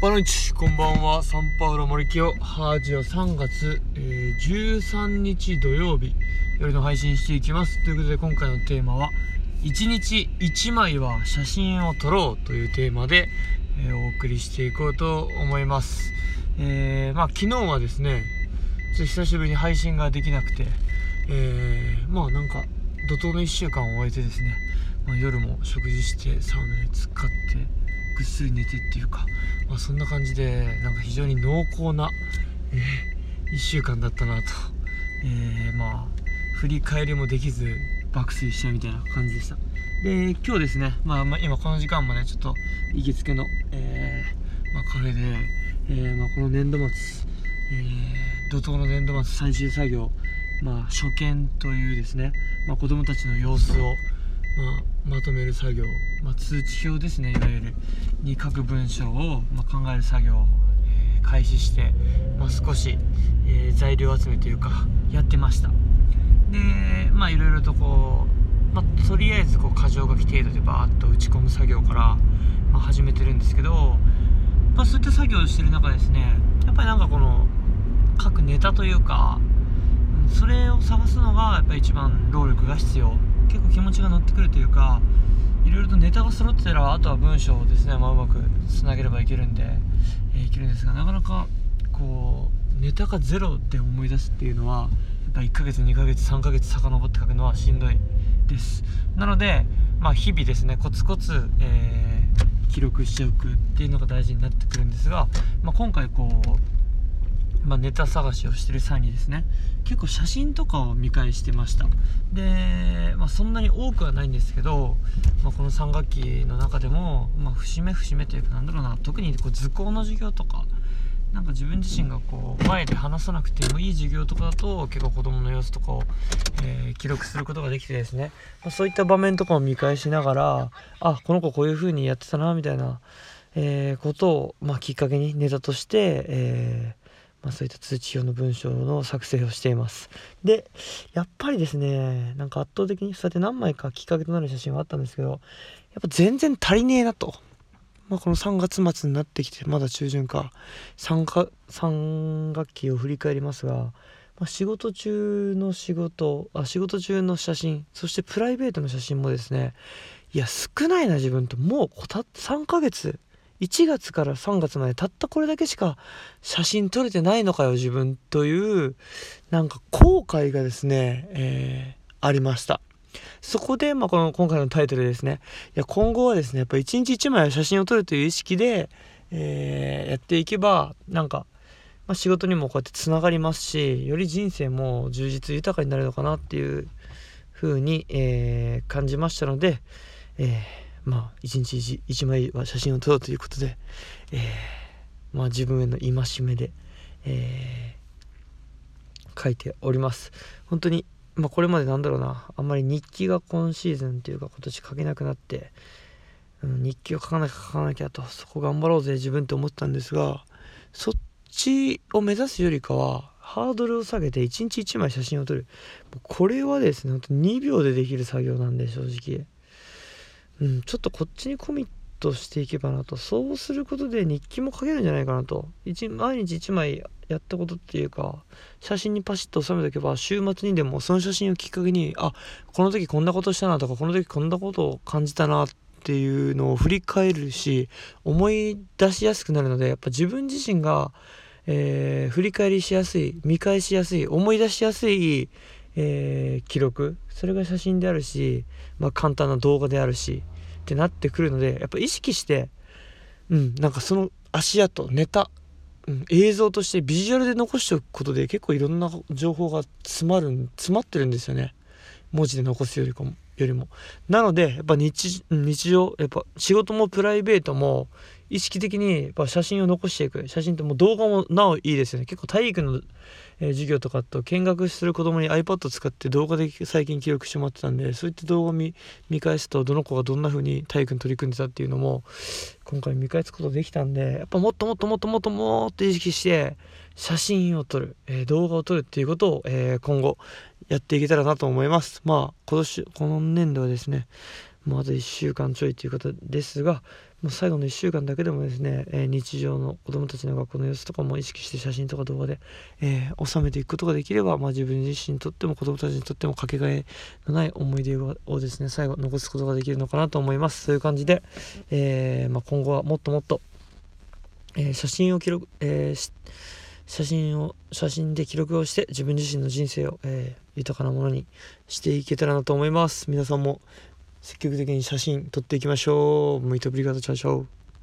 パノイチこんばんはサンパウロ森清ハージオ3月、えー、13日土曜日夜の配信していきますということで今回のテーマは1日1枚は写真を撮ろうというテーマで、えー、お送りしていこうと思いますえー、まあ昨日はですねちょっと久しぶりに配信ができなくてえー、まあなんか怒涛の1週間を終えてですね、まあ、夜も食事してサウナで使ってぐっすり寝てっていうか、まあ、そんな感じでなんか非常に濃厚な、えー、1週間だったなと、えー、まあ振り返りもできず爆睡しちゃうみたいな感じでしたで今日ですね、まあ、まあ、今この時間もねちょっと行きつけの、えー、まあ、カフェで、えまあ、この年度末、え怒涛の年度末最終作業まあ、初見というですね、まあ、子どもたちの様子を、まあ、まとめる作業、まあ、通知表ですねいわゆる。に書く文章を、ま考える作業を、えー、開始して、まあ少し、えー、材料集めというかやってました。でまあいろいろとこう、まあ、とりあえずこう箇条書き程度でバーッと打ち込む作業から、ま始めてるんですけど、まあ、そういった作業をしてる中ですねやっぱりなんかこの書くネタというかそれを探すのがやっぱり一番労力が必要。結構気持ちが乗ってくるというかいろいろとネタが揃ってたらあとは文章をですね、まあ、うまくつなげればいけるんで、えー、いけるんですがなかなかこうネタがゼロで思い出すっていうのはやっぱ1ヶ月2ヶ月3ヶ月遡って書くのはしんどいです。なので、まあ、日々ですねコツコツ、えー、記録しておくっていうのが大事になってくるんですが、まあ、今回こうまあ、ネタ探しをしてる際にですね結構写真とかを見返してました。で、まあ、そんなに多くはないんですけど、まあ、この3学期の中でも、まあ、節目節目というかなんだろうな特にこう図工の授業とかなんか自分自身がこう前で話さなくてもいい授業とかだと結構子供の様子とかを、えー、記録することができてですね、まあ、そういった場面とかを見返しながらあこの子こういう風にやってたなみたいな、えー、ことを、まあ、きっかけにネタとして、えーまあ、そういった通知表の文章の作成をしています。で、やっぱりですね、なんか圧倒的にそうやって何枚かきっかけとなる写真はあったんですけど、やっぱ全然足りねえなと。まあ、この3月末になってきて、まだ中旬か、3, か3学期を振り返りますが、まあ、仕事中の仕事あ、仕事中の写真、そしてプライベートの写真もですね、いや、少ないな自分と、もうこた3ヶ月、1月から3月までたったこれだけしか写真撮れてないのかよ自分というなんか後悔がですね、えー、ありました。そこで、まあ、この今回のタイトルですね。いや今後はですねやっぱ一日一枚写真を撮るという意識で、えー、やっていけばなんか、まあ、仕事にもこうやってつながりますしより人生も充実豊かになるのかなっていう風に、えー、感じましたので、えーまあ一日一枚は写真を撮ろうということで、えー、まあ自分への戒めで、えー、書いております。本当にまあこれまでなんだろうなあんまり日記が今シーズンというか今年書けなくなって、うん、日記を書かなきゃ書かなきゃとそこ頑張ろうぜ自分って思ったんですがそっちを目指すよりかはハードルを下げて1日1枚写真を撮る。これはですねほんと2秒でできる作業なんで正直。うん、ちょっとこっちにコミットしていけばなと。そうすることで日記も書けるんじゃないかなと。毎日1枚やったことっていうか写真にパシッと収めておけば週末にでもその写真をきっかけにあこの時こんなことしたなとかこの時こんなことを感じたなっていうのを振り返るし思い出しやすくなるのでやっぱ自分自身が、えー、振り返りしやすい見返しやすい思い出しやすいえー、記録。それが写真であるし、まあ、簡単な動画であるし。ってなってくるのでやっぱ意識してうんなんかその足跡ネタ、うん、映像としてビジュアルで残しておくことで結構いろんな情報が詰まる詰まってるんですよね。文字で残すよりかもよりも。なのでやっぱ日日常やっぱ仕事もプライベートも意識的にやっぱ写真を残していく。写真ってもう動画もなおいいですよね。結構体育のえ、授業とかと見学する子供に iPad 使って動画で最近記録してもらってたんでそういった動画を見返すとどの子がどんな風に体育に取り組んでたっていうのも今回見返すことできたんでやっぱもっともっともっともっともっともっと意識して写真を撮る、えー、動画を撮るっていうことを、えー、今後やっていけたらなと思いますまあ今年この年度はですねもうあと1週間ちょいということですがもう最後の1週間だけでもですね、えー、日常の子どもたちの学校の様子とかも意識して写真とか動画で、えー、収めていくことができれば、まあ、自分自身にとっても子どもたちにとってもかけがえのない思い出をですね最後残すことができるのかなと思います。そういう感じで、えー、まあ、今後はもっともっと、え写真を記録、え写真を写真で記録をして自分自身の人生を、え豊かなものにしていけたらなと思います。皆さんも積極的に写真撮っていきましょう。もうい度ぶり方とちゃんしょう。